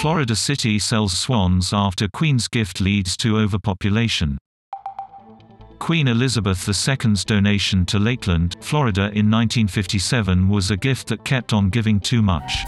Florida City sells swans after Queen's gift leads to overpopulation. Queen Elizabeth II's donation to Lakeland, Florida in 1957 was a gift that kept on giving too much.